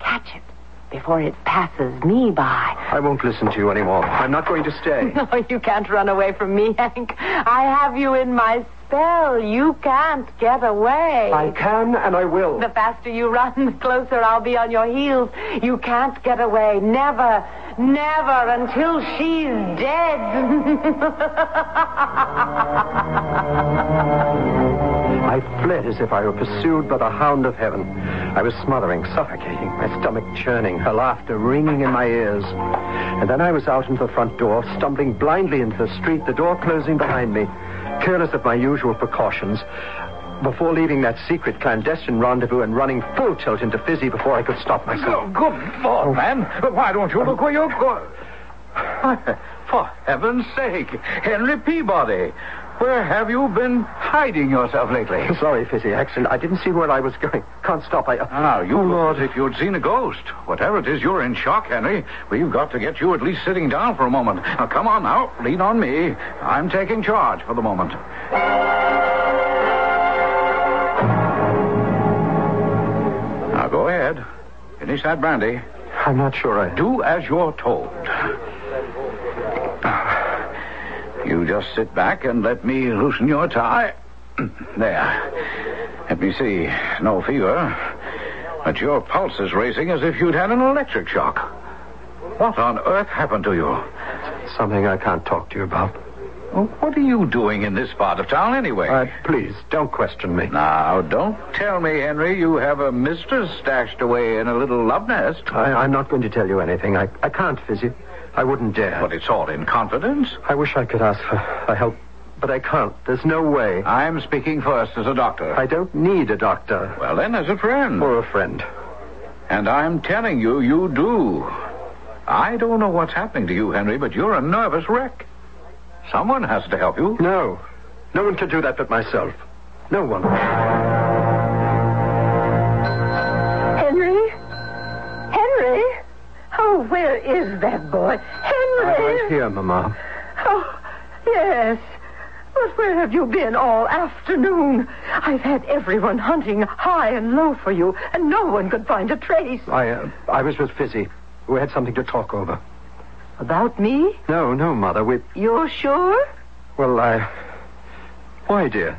catch it before it passes me by. I won't listen to you anymore. I'm not going to stay. No, you can't run away from me, Hank. I have you in my spell. You can't get away. I can and I will. The faster you run, the closer I'll be on your heels. You can't get away. Never, never until she's dead. I fled as if I were pursued by the hound of heaven. I was smothering, suffocating, my stomach churning, her laughter ringing in my ears. And then I was out into the front door, stumbling blindly into the street, the door closing behind me, careless of my usual precautions, before leaving that secret clandestine rendezvous and running full tilt into Fizzy before I could stop myself. Oh, Good Lord, oh. man. Why don't you look where you're going? For heaven's sake, Henry Peabody. Where have you been hiding yourself lately? Sorry, Fizzy. Accident. I didn't see where I was going. Can't stop. I. Now, you Lord, if you'd seen a ghost. Whatever it is, you're in shock, Henry. We've got to get you at least sitting down for a moment. Now, come on now. Lean on me. I'm taking charge for the moment. Now, go ahead. Finish that brandy. I'm not sure I. Do as you're told. You just sit back and let me loosen your tie. There. Let me see. No fever. But your pulse is racing as if you'd had an electric shock. What on earth happened to you? Something I can't talk to you about. What are you doing in this part of town anyway? Uh, please, don't question me. Now, don't tell me, Henry, you have a mistress stashed away in a little love nest. I, I'm not going to tell you anything. I, I can't, Fizzy. I wouldn't dare. But it's all in confidence. I wish I could ask for, for help, but I can't. There's no way. I'm speaking first as a doctor. I don't need a doctor. Well, then, as a friend. Or a friend. And I'm telling you, you do. I don't know what's happening to you, Henry, but you're a nervous wreck. Someone has to help you. No. No one can do that but myself. No one. Where is that boy? Henry! I was here, Mama. Oh, yes. But where have you been all afternoon? I've had everyone hunting high and low for you, and no one could find a trace. I, uh, I was with Fizzy. We had something to talk over. About me? No, no, Mother. We. You're sure? Well, I. Why, dear?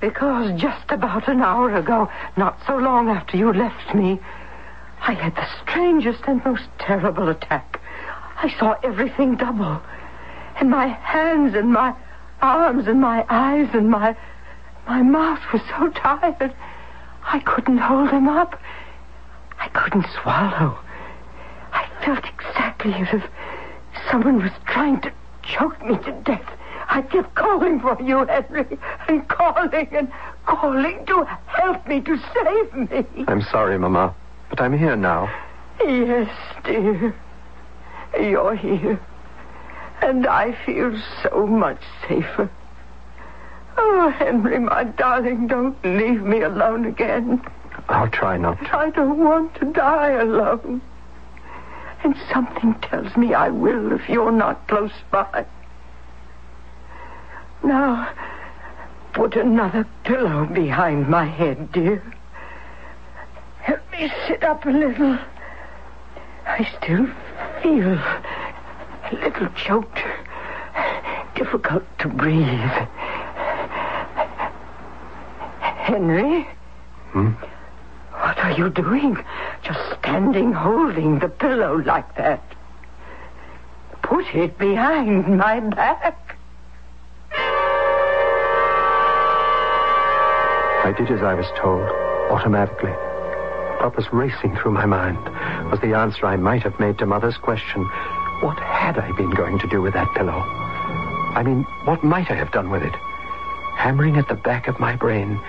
Because just about an hour ago, not so long after you left me, I had the strangest and most terrible attack. I saw everything double. And my hands and my arms and my eyes and my my mouth was so tired I couldn't hold them up. I couldn't swallow. I felt exactly as if someone was trying to choke me to death. I kept calling for you, Henry, and calling and calling to help me, to save me. I'm sorry, Mama, but I'm here now. Yes, dear. You're here. And I feel so much safer. Oh, Henry, my darling, don't leave me alone again. I'll try not to. I don't want to die alone. And something tells me I will if you're not close by. Now, put another pillow behind my head, dear. Help me sit up a little. I still feel a little choked, difficult to breathe. Henry? Hmm? What are you doing? Just standing holding the pillow like that. Put it behind my back. I did as I was told, automatically. Was racing through my mind was the answer I might have made to Mother's question what had I been going to do with that pillow? I mean, what might I have done with it? Hammering at the back of my brain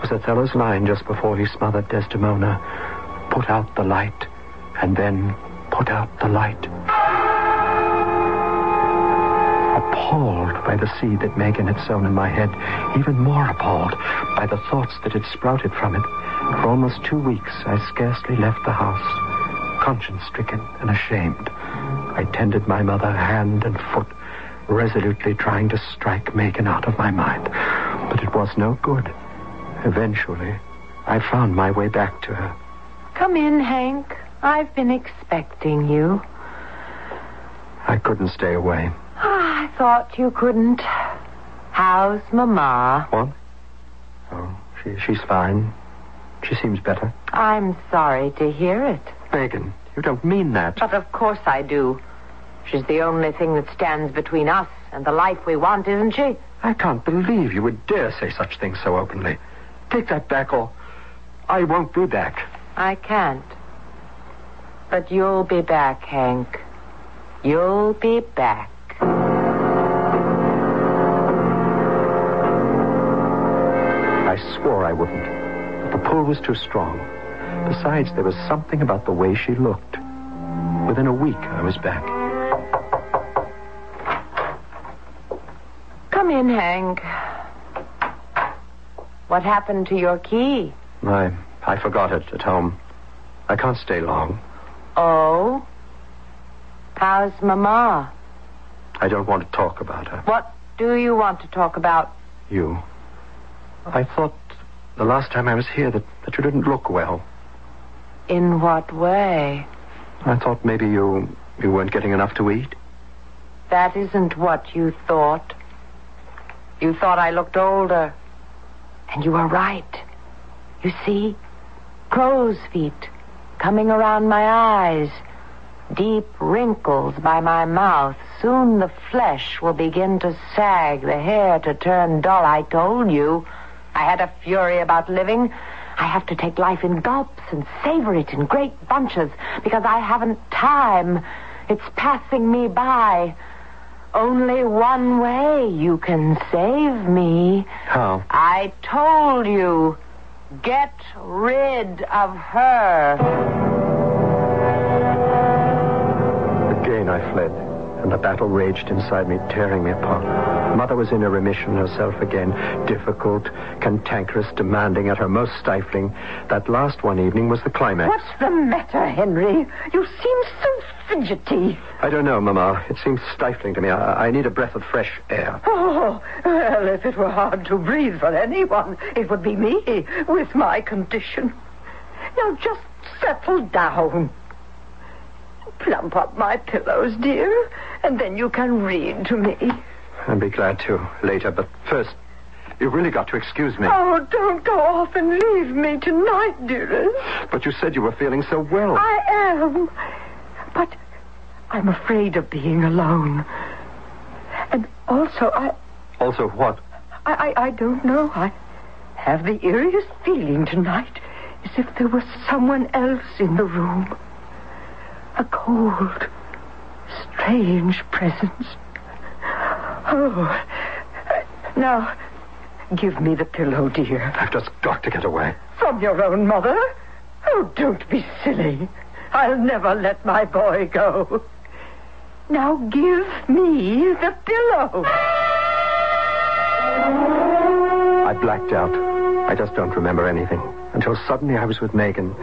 was Othello's line just before he smothered Desdemona Put out the light, and then put out the light. Appalled by the seed that Megan had sown in my head, even more appalled by the thoughts that had sprouted from it, for almost two weeks I scarcely left the house, conscience stricken and ashamed. I tended my mother hand and foot, resolutely trying to strike Megan out of my mind. But it was no good. Eventually, I found my way back to her. Come in, Hank. I've been expecting you. I couldn't stay away. I thought you couldn't. How's Mama? What? Oh, she, she's fine. She seems better. I'm sorry to hear it. Megan, you don't mean that. But of course I do. She's the only thing that stands between us and the life we want, isn't she? I can't believe you would dare say such things so openly. Take that back, or I won't be back. I can't. But you'll be back, Hank. You'll be back. Swore I wouldn't. But the pull was too strong. Besides, there was something about the way she looked. Within a week, I was back. Come in, Hank. What happened to your key? I, I forgot it at home. I can't stay long. Oh? How's Mama? I don't want to talk about her. What do you want to talk about? You. I thought the last time I was here that, that you didn't look well. In what way? I thought maybe you you weren't getting enough to eat. That isn't what you thought. You thought I looked older. And you were right. You see? Crow's feet coming around my eyes. Deep wrinkles by my mouth. Soon the flesh will begin to sag, the hair to turn dull. I told you. I had a fury about living. I have to take life in gulps and savor it in great bunches because I haven't time. It's passing me by. Only one way you can save me. How? I told you. Get rid of her. Again I fled. and the battle raged inside me, tearing me apart. Mother was in a remission herself again, difficult, cantankerous, demanding at her most stifling. That last one evening was the climax. What's the matter, Henry? You seem so fidgety. I don't know, Mama. It seems stifling to me. I, I need a breath of fresh air. Oh, well, if it were hard to breathe for anyone, it would be me with my condition. Now just settle down. Plump up my pillows, dear, and then you can read to me. I'll be glad to later, but first, you've really got to excuse me. Oh, don't go off and leave me tonight, dearest. But you said you were feeling so well. I am. But I'm afraid of being alone. And also, I. Also, what? I, I, I don't know. I have the eeriest feeling tonight as if there was someone else in the room. A cold, strange presence. Oh. Now, give me the pillow, dear. I've just got to get away. From your own mother? Oh, don't be silly. I'll never let my boy go. Now give me the pillow. I blacked out. I just don't remember anything. Until suddenly I was with Megan,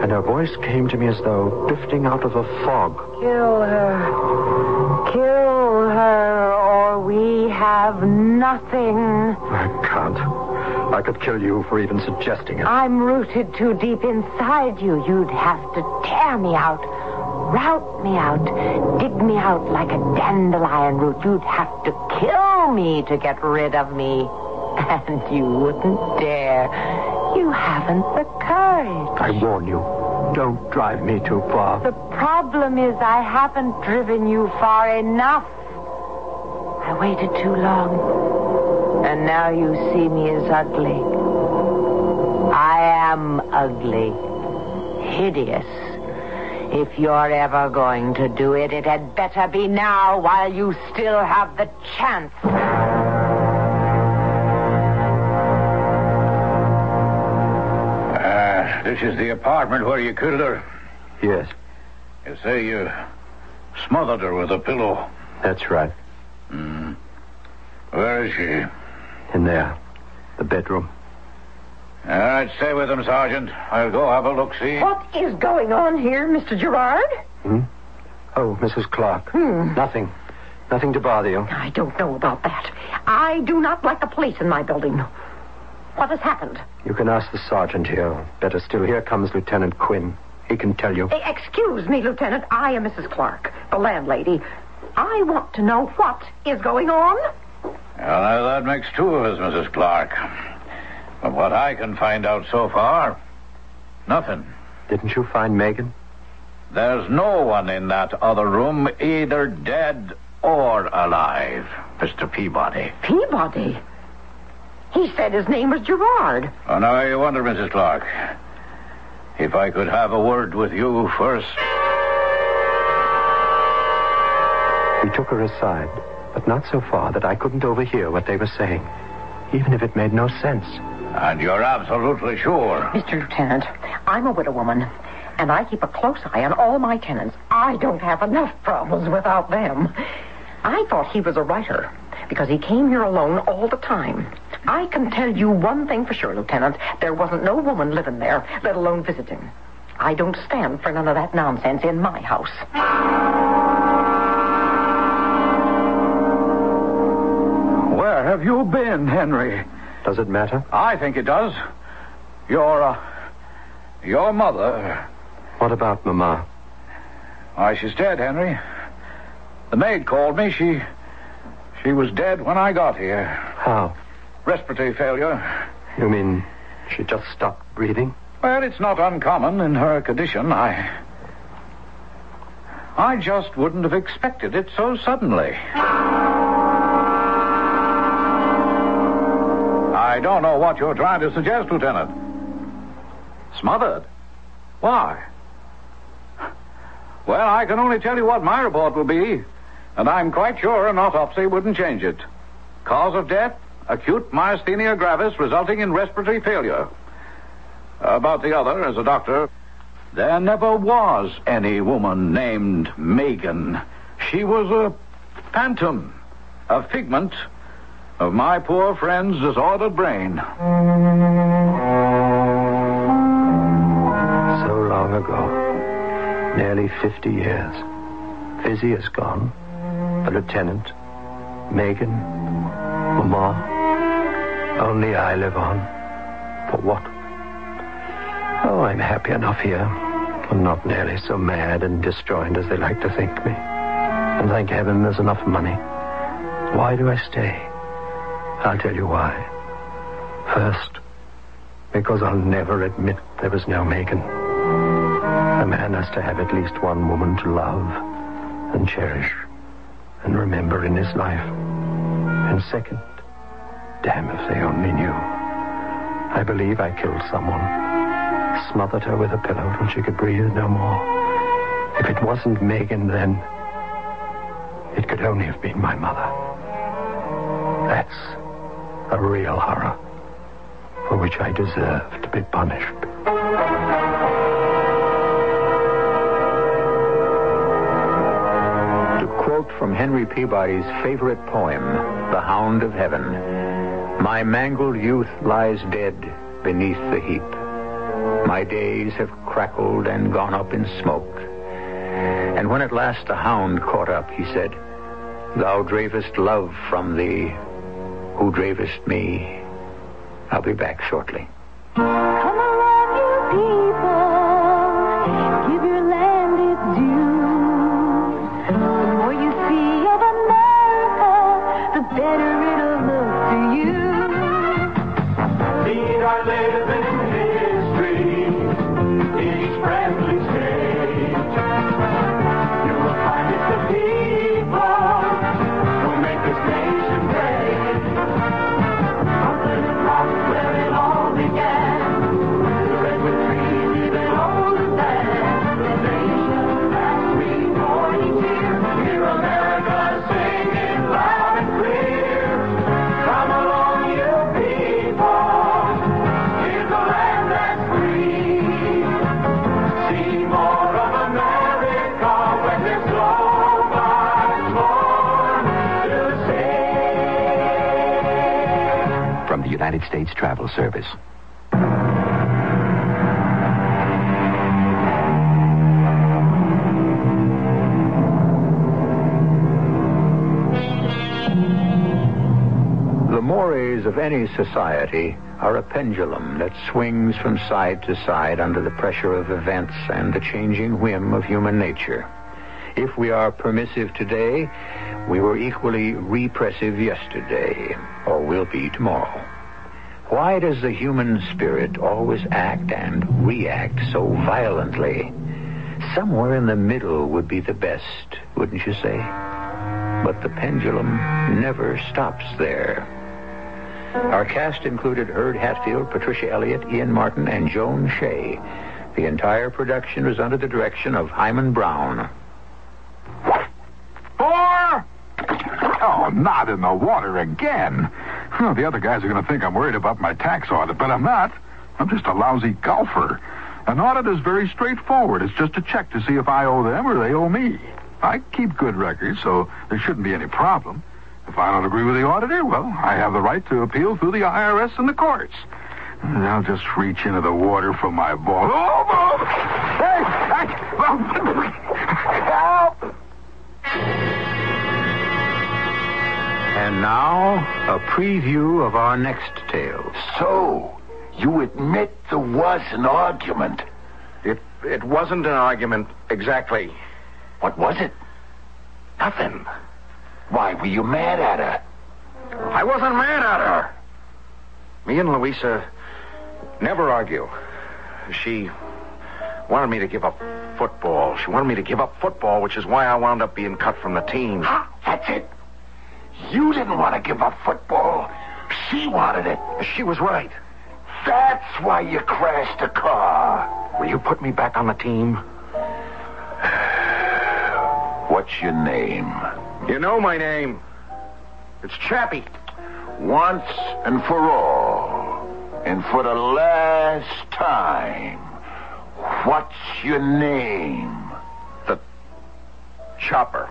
and her voice came to me as though drifting out of a fog. Kill her. Kill her, we have nothing. I can't. I could kill you for even suggesting it. I'm rooted too deep inside you. You'd have to tear me out, rout me out, dig me out like a dandelion root. You'd have to kill me to get rid of me. And you wouldn't dare. You haven't the courage. I warn you, don't drive me too far. The problem is I haven't driven you far enough. I waited too long. And now you see me as ugly. I am ugly. Hideous. If you're ever going to do it, it had better be now while you still have the chance. Uh, this is the apartment where you killed her. Yes, You say you smothered her with a pillow. that's right. Where is she? In there, the bedroom. All right, stay with them, Sergeant. I'll go have a look see. What is going on here, Mr. Gerard? Hmm? Oh, Mrs. Clark. Hmm. Nothing. Nothing to bother you. I don't know about that. I do not like the police in my building. What has happened? You can ask the sergeant here. Better still, here comes Lieutenant Quinn. He can tell you. Eh, Excuse me, Lieutenant. I am Mrs. Clark, the landlady. I want to know what is going on. Well, now that makes two of us, Mrs. Clark. But what I can find out so far, nothing. Didn't you find Megan? There's no one in that other room, either dead or alive, Mr. Peabody. Peabody. He said his name was Gerard. Oh, now you wonder, Mrs. Clark, if I could have a word with you first. He took her aside, but not so far that I couldn't overhear what they were saying, even if it made no sense. And you're absolutely sure. Mr. Lieutenant, I'm a widow woman, and I keep a close eye on all my tenants. I don't have enough problems without them. I thought he was a writer because he came here alone all the time. I can tell you one thing for sure, Lieutenant. There wasn't no woman living there, let alone visiting. I don't stand for none of that nonsense in my house. Have you been, Henry? Does it matter? I think it does. Your, uh, your mother. What about Mama? Why, she's dead, Henry. The maid called me. She, she was dead when I got here. How? Respiratory failure. You mean she just stopped breathing? Well, it's not uncommon in her condition. I. I just wouldn't have expected it so suddenly. I don't know what you're trying to suggest, Lieutenant. Smothered? Why? Well, I can only tell you what my report will be, and I'm quite sure an autopsy wouldn't change it. Cause of death? Acute myasthenia gravis resulting in respiratory failure. About the other, as a doctor, there never was any woman named Megan She was a phantom, a figment of my poor friend's disordered brain. So long ago, nearly 50 years. Fizzy is gone. The lieutenant, Megan, Mama. Only I live on. For what? Oh, I'm happy enough here. I'm not nearly so mad and disjoined as they like to think me. And thank heaven there's enough money. Why do I stay? I'll tell you why. First, because I'll never admit there was no Megan. A man has to have at least one woman to love and cherish and remember in his life. And second, damn if they only knew. I believe I killed someone. Smothered her with a pillow till she could breathe no more. If it wasn't Megan, then it could only have been my mother. A real horror for which I deserve to be punished. To quote from Henry Peabody's favorite poem, The Hound of Heaven, my mangled youth lies dead beneath the heap. My days have crackled and gone up in smoke. And when at last the hound caught up, he said, Thou dravest love from thee, who dravest me. I'll be back shortly. United States Travel Service. The mores of any society are a pendulum that swings from side to side under the pressure of events and the changing whim of human nature. If we are permissive today, we were equally repressive yesterday, or will be tomorrow. Why does the human spirit always act and react so violently? Somewhere in the middle would be the best, wouldn't you say? But the pendulum never stops there. Our cast included Hurd Hatfield, Patricia Elliott, Ian Martin, and Joan Shea. The entire production was under the direction of Himan Brown. Four! Oh, not in the water again. Huh, the other guys are going to think I'm worried about my tax audit, but I'm not. I'm just a lousy golfer. An audit is very straightforward. It's just a check to see if I owe them or they owe me. I keep good records, so there shouldn't be any problem. If I don't agree with the auditor, well, I have the right to appeal through the IRS and the courts. And I'll just reach into the water for my ball. Oh, oh! Hey! Help! And now, a preview of our next tale. So, you admit there was an argument? It it wasn't an argument exactly. What was it? Nothing. Why, were you mad at her? I wasn't mad at her. Me and Louisa never argue. She wanted me to give up football. She wanted me to give up football, which is why I wound up being cut from the team. That's it. You didn't want to give up football. She wanted it. She was right. That's why you crashed the car. Will you put me back on the team? What's your name? You know my name. It's Chappie. Once and for all, and for the last time, what's your name? The Chopper.